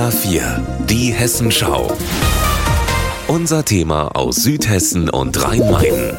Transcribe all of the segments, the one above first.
HR4, die Hessenschau. Unser Thema aus Südhessen und Rhein-Main.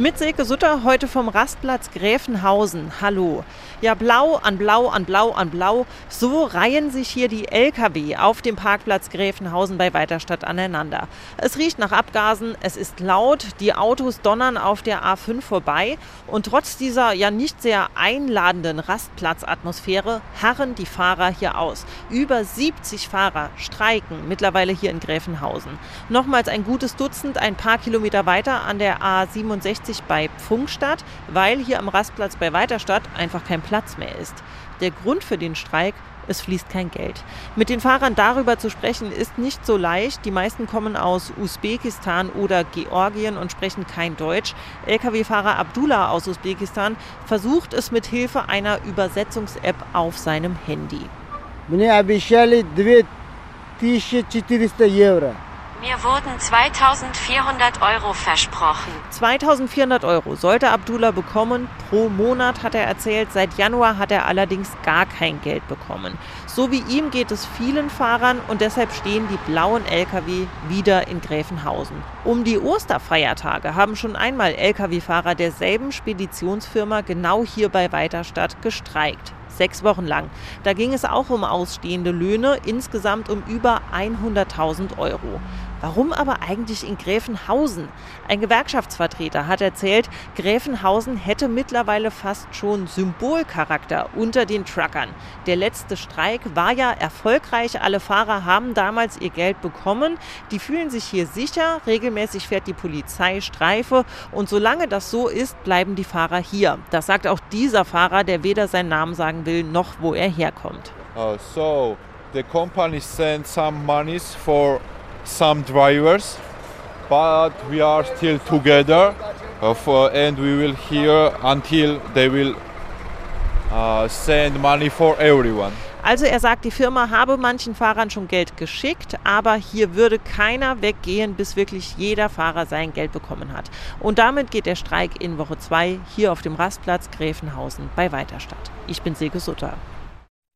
Mit Silke Sutter heute vom Rastplatz Gräfenhausen. Hallo. Ja, blau an blau an blau an blau. So reihen sich hier die Lkw auf dem Parkplatz Gräfenhausen bei Weiterstadt aneinander. Es riecht nach Abgasen, es ist laut, die Autos donnern auf der A5 vorbei und trotz dieser ja nicht sehr einladenden Rastplatzatmosphäre harren die Fahrer hier aus. Über 70 Fahrer streiken mittlerweile hier in Gräfenhausen. Nochmals ein gutes Dutzend, ein paar Kilometer weiter an der A67 sich bei Pfungstadt, weil hier am Rastplatz bei Weiterstadt einfach kein Platz mehr ist. Der Grund für den Streik es fließt kein Geld. Mit den Fahrern darüber zu sprechen, ist nicht so leicht. Die meisten kommen aus Usbekistan oder Georgien und sprechen kein Deutsch. Lkw-Fahrer Abdullah aus Usbekistan versucht es mit Hilfe einer Übersetzungs-App auf seinem Handy. Мне обещали 2400 евро. Mir wurden 2400 Euro versprochen. 2400 Euro sollte Abdullah bekommen. Pro Monat hat er erzählt. Seit Januar hat er allerdings gar kein Geld bekommen. So wie ihm geht es vielen Fahrern und deshalb stehen die blauen Lkw wieder in Gräfenhausen. Um die Osterfeiertage haben schon einmal Lkw-Fahrer derselben Speditionsfirma genau hier bei Weiterstadt gestreikt sechs Wochen lang. Da ging es auch um ausstehende Löhne, insgesamt um über 100.000 Euro. Warum aber eigentlich in Gräfenhausen? Ein Gewerkschaftsvertreter hat erzählt, Gräfenhausen hätte mittlerweile fast schon Symbolcharakter unter den Truckern. Der letzte Streik war ja erfolgreich. Alle Fahrer haben damals ihr Geld bekommen. Die fühlen sich hier sicher. Regelmäßig fährt die Polizei Streife. Und solange das so ist, bleiben die Fahrer hier. Das sagt auch dieser Fahrer, der weder seinen Namen sagen will, noch wo er herkommt. Uh, so, the company sent some monies for some drivers, but we are still together uh, for, and we will here until they will uh, send money for everyone. Also er sagt, die Firma habe manchen Fahrern schon Geld geschickt, aber hier würde keiner weggehen, bis wirklich jeder Fahrer sein Geld bekommen hat. Und damit geht der Streik in Woche 2 hier auf dem Rastplatz Gräfenhausen bei Weiterstadt. Ich bin Silke Sutter.